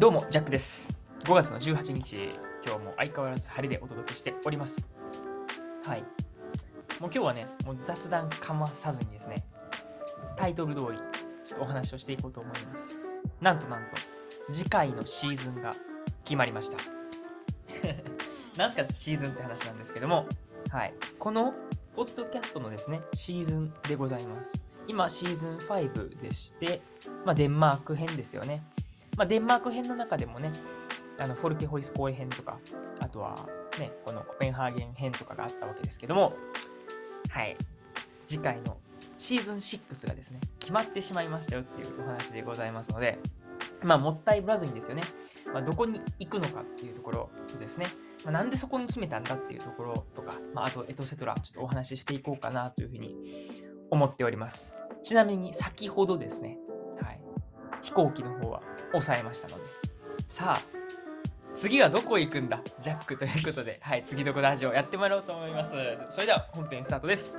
どうも、ジャックです。5月の18日、今日も相変わらず晴れでお届けしております。はい。もう今日はね、もう雑談かまさずにですね、タイトル通り、ちょっとお話をしていこうと思います。なんとなんと、次回のシーズンが決まりました。なんすかシーズンって話なんですけども、はい。この、ポッドキャストのですね、シーズンでございます。今、シーズン5でして、まあ、デンマーク編ですよね。まあ、デンマーク編の中でもね、あのフォルケホイス公演編とか、あとはね、このコペンハーゲン編とかがあったわけですけども、はい、次回のシーズン6がですね、決まってしまいましたよっていうお話でございますので、まあ、もったいぶらずにですよね、まあ、どこに行くのかっていうところとですね、まあ、なんでそこに決めたんだっていうところとか、まあ、あとエトセトラ、ちょっとお話ししていこうかなというふうに思っております。ちなみに先ほどですね、はい、飛行機の方は抑えましたので。さあ、次はどこ行くんだ？ジャックということで、はい、次どこラジオやってもらおうと思います。それでは本編スタートです。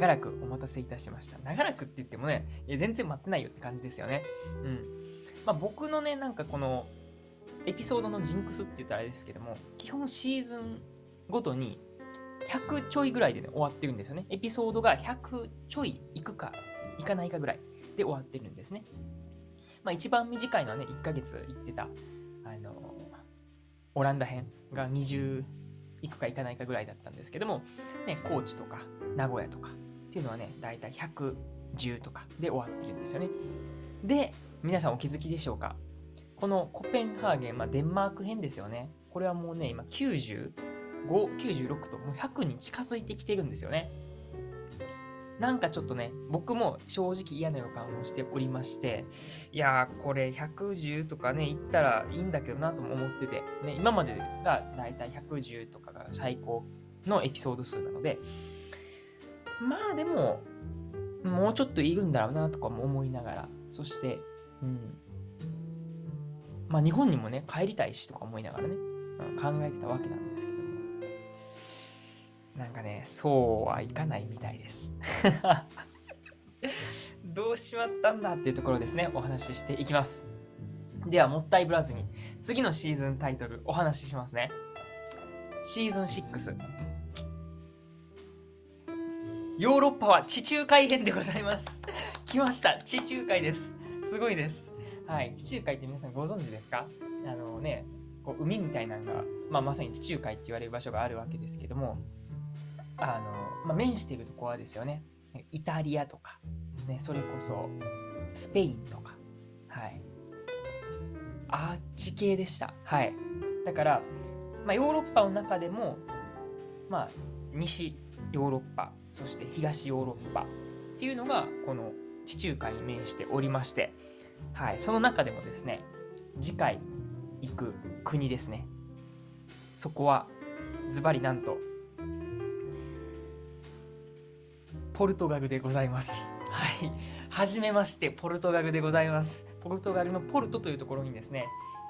長らくお待たせいたしました。長らくって言ってもね、いや全然待ってないよって感じですよね。うん。まあ僕のね、なんかこのエピソードのジンクスって言ったらあれですけども、基本シーズンごとに100ちょいぐらいでね、終わってるんですよね。エピソードが100ちょいいくか、いかないかぐらいで終わってるんですね。まあ一番短いのはね、1ヶ月行ってた、あのオランダ編が20いくかいかないかぐらいだったんですけども、ね、高知とか名古屋とかっていうのはね、だいたい110とかで終わってるんですよね。で、皆さんお気づきでしょうか？このコペンハーゲン、まあ、デンマーク編ですよね。これはもうね、今95、96ともう100に近づいてきてるんですよね。なんかちょっとね、僕も正直嫌な予感をしておりまして、いやー、これ110とかね、いったらいいんだけどなとも思ってて、ね、今までがだいたい110とかが最高のエピソード数なので、まあでも、もうちょっといるんだろうなとかも思いながら、そして、うん。まあ日本にもね、帰りたいしとか思いながらね、うん考えてたわけなんですけども。なんかね、そうはいかないみたいです。どうしまったんだっていうところですね、お話ししていきます。では、もったいぶらずに、次のシーズンタイトルお話ししますね。シーズン6。ヨーロッパは地中海編でございます。来ました。地中海です。すごいです。はい。地中海って皆さんご存知ですか？あのね、こう海みたいなのが、まあ、まさに地中海って言われる場所があるわけですけども、あの、まあ、面しているところはですよね、イタリアとか、ね、それこそスペインとか、はい。あっち系でした。はい。だから、まあ、ヨーロッパの中でも、まあ、西ヨーロッパ、そして東ヨーロッパっていうのが、この地中海に面しておりまして、はい。その中でもですね、次回行く国ですね。そこは、ズバリなんと、ポルトガルでございます。はい。はじめまして、ポルトガルでございます。ポルトガルのポルトというところにですね、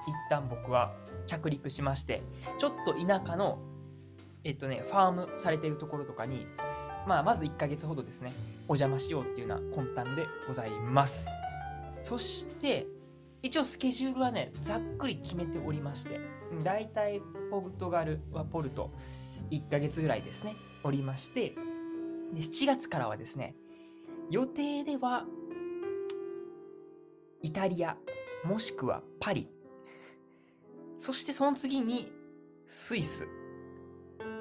一旦僕は着陸しまして、ちょっと田舎の、えっとね、ファームされているところとかに、まあ、まず1ヶ月ほどですね、お邪魔しようっていうような魂胆でございます。そして、一応スケジュールはね、ざっくり決めておりまして、だいたいポルトガルはポルト1ヶ月ぐらいですね、おりまして、で7月からはですね、予定ではイタリア、もしくはパリ、そしてその次にスイス、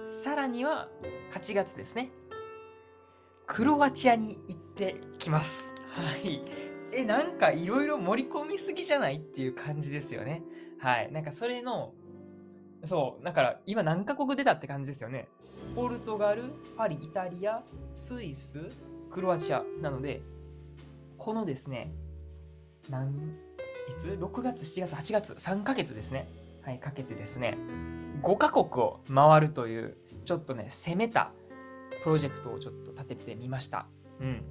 さらには8月ですね、クロアチアに行ってきます。はい。え、なんかいろいろ盛り込みすぎじゃないっていう感じですよね。はい。なんかそれの、そう、だから今何カ国出たって感じですよね。ポルトガル、パリ、イタリア、スイス、クロアチアなので、このですね、なんいつ ?6 月、7月、8月、3ヶ月ですね。はい、かけてですね、5カ国を回るという、ちょっとね、攻めたプロジェクトをちょっと立ててみました。うん。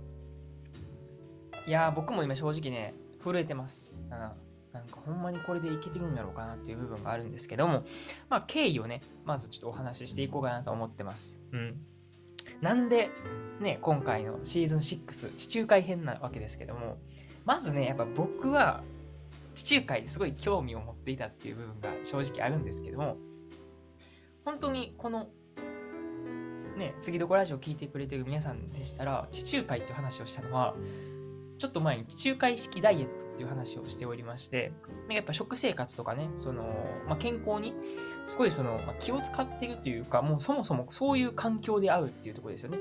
いやー、僕も今正直ね、震えてます。うんなんかほんまにこれでいけてるんやろうかなっていう部分があるんですけども、まあ経緯をね、まずちょっとお話ししていこうかなと思ってます。うん。なんで、ね、今回のシーズン6、地中海編なわけですけども、まずね、やっぱ僕は地中海すごい興味を持っていたっていう部分が正直あるんですけども、本当にこの、ね、次どこラジオ聞いてくれてる皆さんでしたら、地中海っていう話をしたのは、ちょっと前に地中海式ダイエットっていう話をしておりまして、やっぱ食生活とかね、その、まあ、健康にすごいその、まあ、気を使ってるというか、もうそもそもそういう環境で会うっていうところですよね。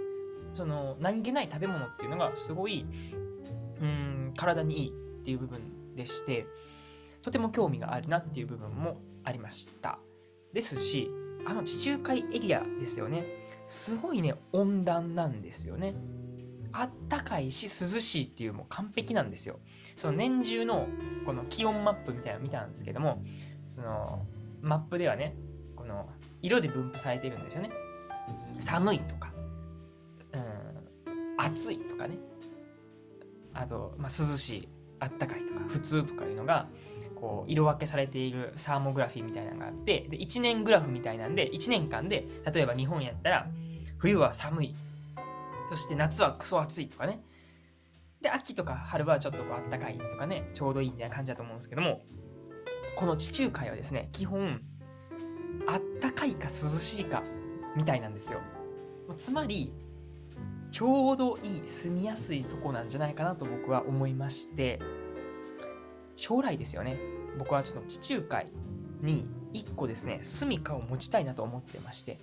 その、何気ない食べ物っていうのがすごい、うん、体にいいっていう部分でして、とても興味があるなっていう部分もありました。ですし、あの地中海エリアですよね。すごいね、温暖なんですよね。あったかいし涼しいっていうもう完璧なんですよ。その年中のこの気温マップみたいなの見たんですけども、そのマップではね、この色で分布されてるんですよね。寒いとか、うん、暑いとかね。あと、まあ、涼しい、あったかいとか、普通とかいうのが、こう色分けされているサーモグラフィーみたいなのがあってで1年グラフみたいなんで1年間で例えば日本やったら冬は寒い。そして夏はクソ暑いとかね。で秋とか春はちょっとこうあったかいとかねちょうどいいみたいな感じだと思うんですけどもこの地中海はですね基本あったかいか涼しいかみたいなんですよ。つまりちょうどいい住みやすいとこなんじゃないかなと僕は思いまして。将来ですよね、僕はちょっと地中海に1個ですね、住処を持ちたいなと思ってまして、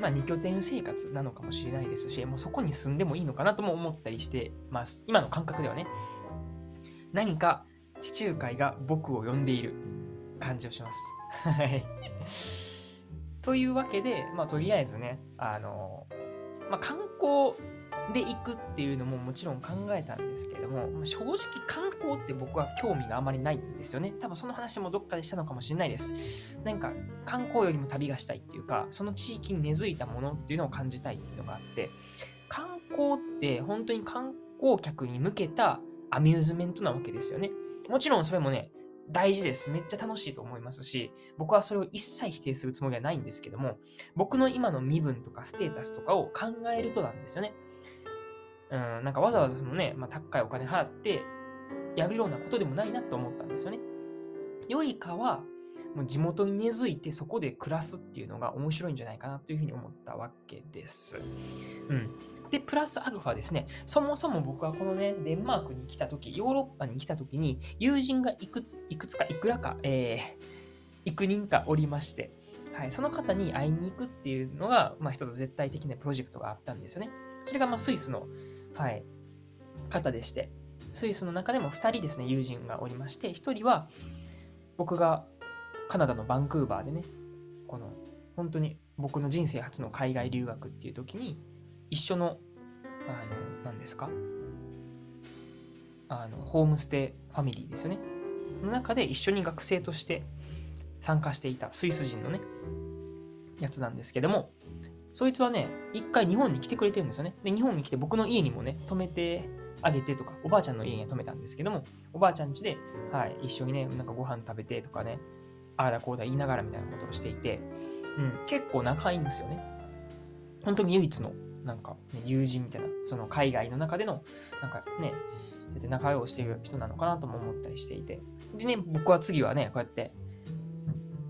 まあ2拠点生活なのかもしれないですし、もうそこに住んでもいいのかなとも思ったりしてます。今の感覚ではね。何か地中海が僕を呼んでいる感じをします。はい。というわけで、まあとりあえずね、あの、まあ観光で行くっていうのももちろん考えたんですけれども、まあ、正直観光って僕は興味があまりないんですよね。多分その話もどっかでしたのかもしれないです。なんか観光よりも旅がしたいっていうか、その地域に根付いたものっていうのを感じたいっていうのがあって、観光って本当に観光客に向けたアミューズメントなわけですよね。もちろんそれもね、大事です。めっちゃ楽しいと思いますし、僕はそれを一切否定するつもりはないんですけども、僕の今の身分とかステータスとかを考えるとなんですよね。うん、なんかわざわざそのね、まあ、高いお金払ってやるようなことでもないなと思ったんですよね。よりかは、もう地元に根付いてそこで暮らすっていうのが面白いんじゃないかなというふうに思ったわけです。うん。で、プラスアルファですね、そもそも僕はこのね、デンマークに来た時、ヨーロッパに来た時に、友人がいくつ、いくつか、いくらか、えー、幾人かおりまして、はい、その方に会いに行くっていうのが、まあ、一つ絶対的なプロジェクトがあったんですよね。それが、まあ、スイスの、はい、方でして、スイスの中でも2人ですね、友人がおりまして、1人は僕がカナダのバンクーバーでね、この本当に僕の人生初の海外留学っていう時に、一緒の、あの、何ですか？あの、ホームステイファミリーですよね。の中で一緒に学生として参加していたスイス人のね、やつなんですけども、そいつはね、一回日本に来てくれてるんですよね。で、日本に来て僕の家にもね、泊めてあげてとか、おばあちゃんの家には泊めたんですけども、おばあちゃん家で、はい、一緒にね、なんかご飯食べてとかね、ああだこうだ言いながらみたいなことをしていて、うん、結構仲いいんですよね。本当に唯一の、なんか、ね、友人みたいな、その海外の中での、なんかね、そうやって仲良くしている人なのかなとも思ったりしていて。でね、僕は次はね、こうやって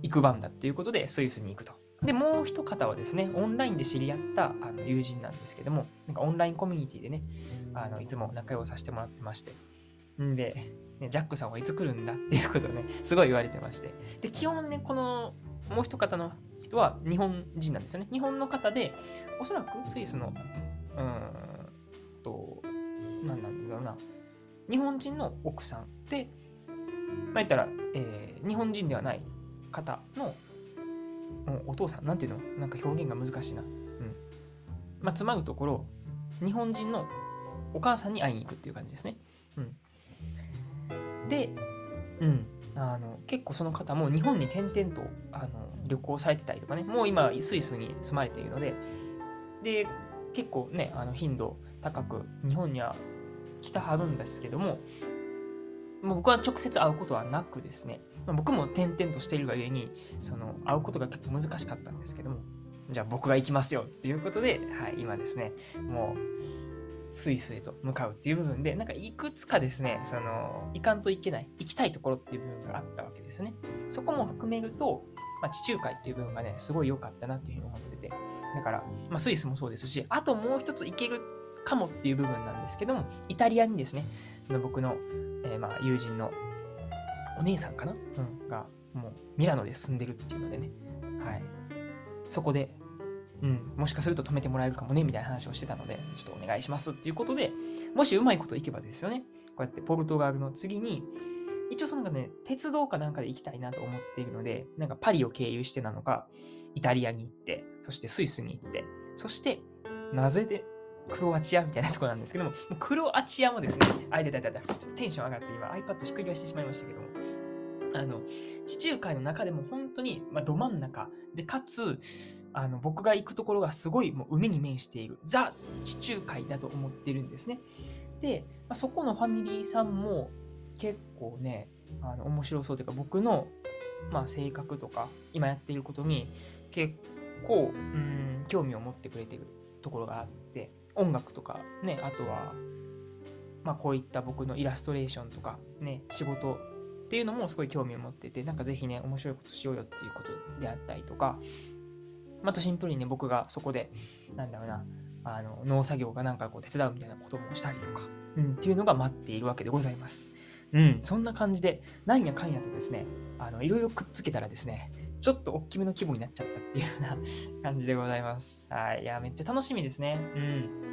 行く番だっていうことでスイスに行くと。で、もう一方はですね、オンラインで知り合ったあの友人なんですけども、なんかオンラインコミュニティでね、あのいつも仲良くさせてもらってまして。んで、ね、ジャックさんはいつ来るんだっていうことをね、すごい言われてまして。で、基本ね、このもう一方の人は日本人なんですよね。日本の方で、おそらくスイスの、うんと、何なんだろうな、日本人の奥さんで、まあ、言ったら、えー、日本人ではない方のお父さん、なんていうの？なんか表現が難しいな。うん。まあ、つまるところ、日本人のお母さんに会いに行くっていう感じですね。うん。で、うん。あの結構その方も日本に転々とあの旅行されてたりとかね、もう今スイスに住まれているので、で、結構ね、あの頻度高く日本には来たはるんですけども、僕は直接会うことはなくですね、まあ、僕も転々としているがゆえに、その、会うことが結構難しかったんですけども、じゃあ僕が行きますよっていうことで、はい、今ですね、もう、スイスへと向かうっていう部分で、なんかいくつかですね、その、行かんといけない、行きたいところっていう部分があったわけですね。そこも含めると、まあ、地中海っていう部分がね、すごい良かったなっていうふうに思ってて、だから、まあ、スイスもそうですし、あともう一つ行けるかもっていう部分なんですけども、イタリアにですね、その僕の、えー、まあ友人のお姉さんかな、うん、が、もうミラノで住んでるっていうのでね、はい。そこで、うん、もしかすると止めてもらえるかもね、みたいな話をしてたので、ちょっとお願いしますっていうことで、もしうまいこといけばですよね、こうやってポルトガルの次に、一応そのなんかね、鉄道かなんかで行きたいなと思っているので、なんかパリを経由してなのか、イタリアに行って、そしてスイスに行って、そしてなぜでクロアチアみたいなとこなんですけども、クロアチアもですね、あ、いたいたいた、ちょっとテンション上がって今 iPad ひっくり返してしまいましたけども、あの、地中海の中でも本当に、まあ、ど真ん中で、かつ、あの僕が行くところがすごいもう海に面しているザ地中海だと思ってるんですね。で、まあ、そこのファミリーさんも結構ねあの面白そうというか僕の、まあ、性格とか今やっていることに結構うん興味を持ってくれてるところがあって音楽とかねあとは、まあ、こういった僕のイラストレーションとかね仕事っていうのもすごい興味を持っててなんかぜひね面白いことしようよっていうことであったりとかあとシンプルにね、僕がそこで、なんだろうな、あの農作業がなんかこう手伝うみたいなこともしたりとか、うん、っていうのが待っているわけでございます。うん、そんな感じで、なんやかんやとですね、あのいろいろくっつけたらですね、ちょっと大きめの規模になっちゃったっていうような感じでございます。はい。いや、めっちゃ楽しみですね。うん。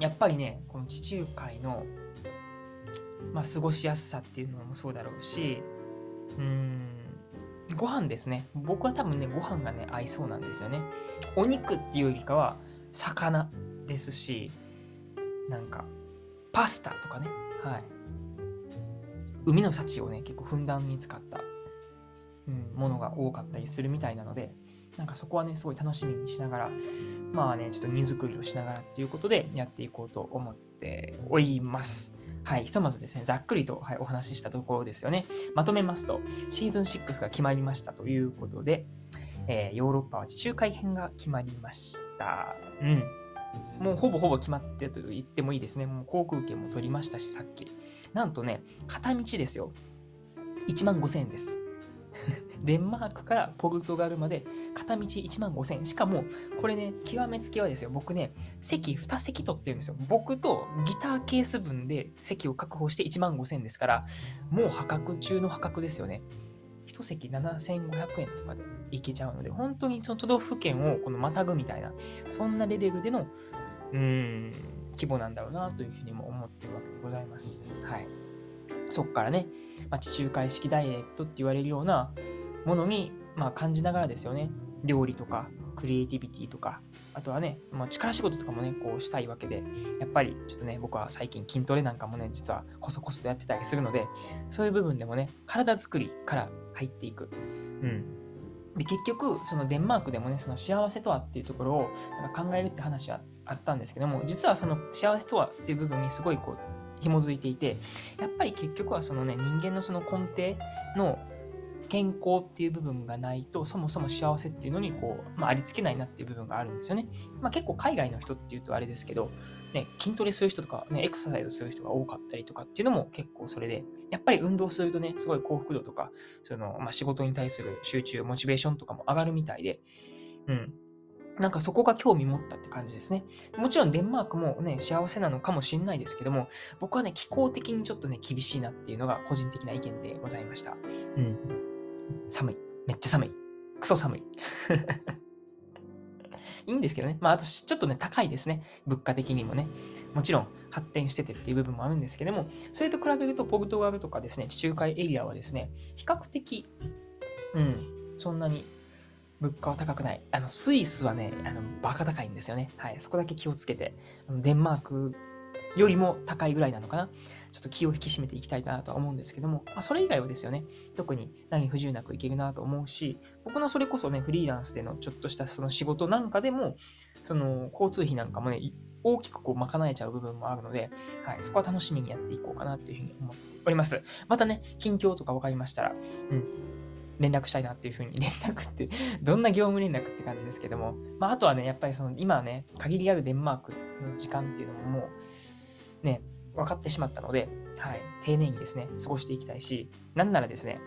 やっぱりね、この地中海の、まあ、過ごしやすさっていうのもそうだろうし、うん、ご飯ですね。僕は多分ね、ご飯がね、合いそうなんですよね。お肉っていうよりかは、魚ですし、なんか、パスタとかね。はい。海の幸をね、結構ふんだんに使った、うん、ものが多かったりするみたいなので、なんかそこはね、すごい楽しみにしながら、まあね、ちょっと荷造りをしながらっていうことでやっていこうと思っております。はい、ひとまずですね、ざっくりと、はい、お話ししたところですよね。まとめますと、シーズン6が決まりましたということで、えー、ヨーロッパは地中海編が決まりました。うん。もうほぼほぼ決まってと言ってもいいですね。もう航空券も取りましたし、さっき。なんとね、片道ですよ。1万5000円です。デンマークからポルトガルまで片道1万5000。しかも、これね、極めつきはですよ。僕ね、席2席取ってるんですよ。僕とギターケース分で席を確保して1万5000円ですから、もう破格中の破格ですよね。1席7500円とかで行けちゃうので、本当にその都道府県をこのまたぐみたいな、そんなレベルでの、うん、規模なんだろうなというふうにも思ってるわけでございます。はい。そっからね、まあ、地中海式ダイエットって言われるようなものに、まあ、感じながらですよね。料理とか、クリエイティビティとか、あとはね、まあ、力仕事とかもね、こうしたいわけで、やっぱりちょっとね、僕は最近筋トレなんかもね、実はこそこそとやってたりするので、そういう部分でもね、体作りから入っていく。うん。で、結局、そのデンマークでもね、その幸せとはっていうところをなんか考えるって話はあったんですけども、実はその幸せとはっていう部分にすごいこう、紐づいていて、やっぱり結局はそのね、人間のその根底の健康っていう部分がないと、そもそも幸せっていうのにこう、まあ、ありつけないなっていう部分があるんですよね。まあ、結構海外の人っていうとあれですけど、ね、筋トレする人とか、ね、エクササイズする人が多かったりとかっていうのも結構それで、やっぱり運動するとね、すごい幸福度とか、そのまあ、仕事に対する集中、モチベーションとかも上がるみたいで、うん。なんかそこが興味持ったって感じですね。もちろんデンマークもね、幸せなのかもしれないですけども、僕はね、気候的にちょっとね、厳しいなっていうのが個人的な意見でございました。うん。寒い。めっちゃ寒い。クソ寒い。いいんですけどね。まあ、あと、ちょっとね、高いですね。物価的にもね。もちろん、発展しててっていう部分もあるんですけども、それと比べると、ポルトガルとかですね、地中海エリアはですね、比較的、うん、そんなに物価は高くない。あの、スイスはね、あの、バカ高いんですよね。はい。そこだけ気をつけて。デンマークよりも高いぐらいなのかな。ちょっと気を引き締めていきたいなとは思うんですけども、まあ、それ以外はですよね、特に何不自由なくいけるなと思うし、僕のそれこそね、フリーランスでのちょっとしたその仕事なんかでも、その交通費なんかもね、大きくこう賄えちゃう部分もあるので、はい、そこは楽しみにやっていこうかなというふうに思っております。またね、近況とか分かりましたら、うん、連絡したいなっていうふうに、連絡ってどんな業務連絡って感じですけども、まあ、あとはね、やっぱりその今ね、限りあるデンマークの時間っていうのももう、ね、分かってしまったので、はい、丁寧にですね、過ごしていきたいし、なんならですね、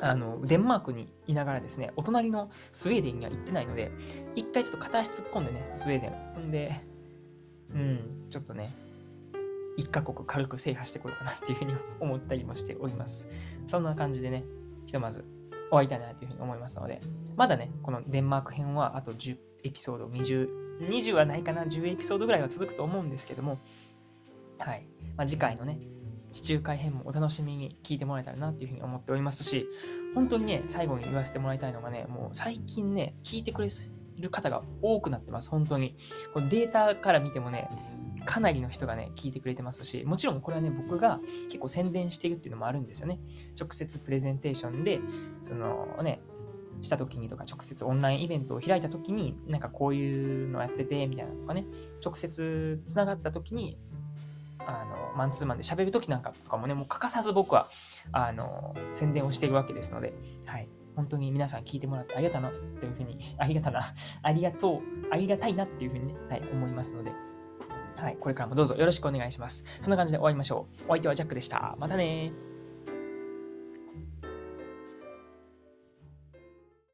あの、デンマークにいながらですね、お隣のスウェーデンには行ってないので、一回ちょっと片足突っ込んでね、スウェーデン。んで、うん、ちょっとね、一カ国軽く制覇してこようかなっていうふうに思ったりもしております。そんな感じでね、ひとまず終わりたいなというふうに思いますので、まだね、このデンマーク編はあと10エピソード、20、20はないかな、10エピソードぐらいは続くと思うんですけども、はい。まあ、次回のね、地中海編もお楽しみに聞いてもらえたらなっていうふうに思っておりますし、本当にね、最後に言わせてもらいたいのがね、もう最近ね、聞いてくれる方が多くなってます、本当に。このデータから見てもね、かなりの人がね、聞いてくれてますし、もちろんこれはね、僕が結構宣伝してるっていうのもあるんですよね。直接プレゼンテーションで、そのね、した時にとか、直接オンラインイベントを開いた時に、なんかこういうのやってて、みたいなとかね、直接つながった時に、あの、マンツーマンで喋るときなんかとかもね、もう欠かさず僕は、あの、宣伝をしているわけですので、はい。本当に皆さん聞いてもらって ありがたな、というふうに、ありがたな、ありがとう、ありがたいなっていうふうにね、はい、思いますので、はい、これからもどうぞよろしくお願いします。そんな感じで終わりましょう。お相手はジャックでした。またね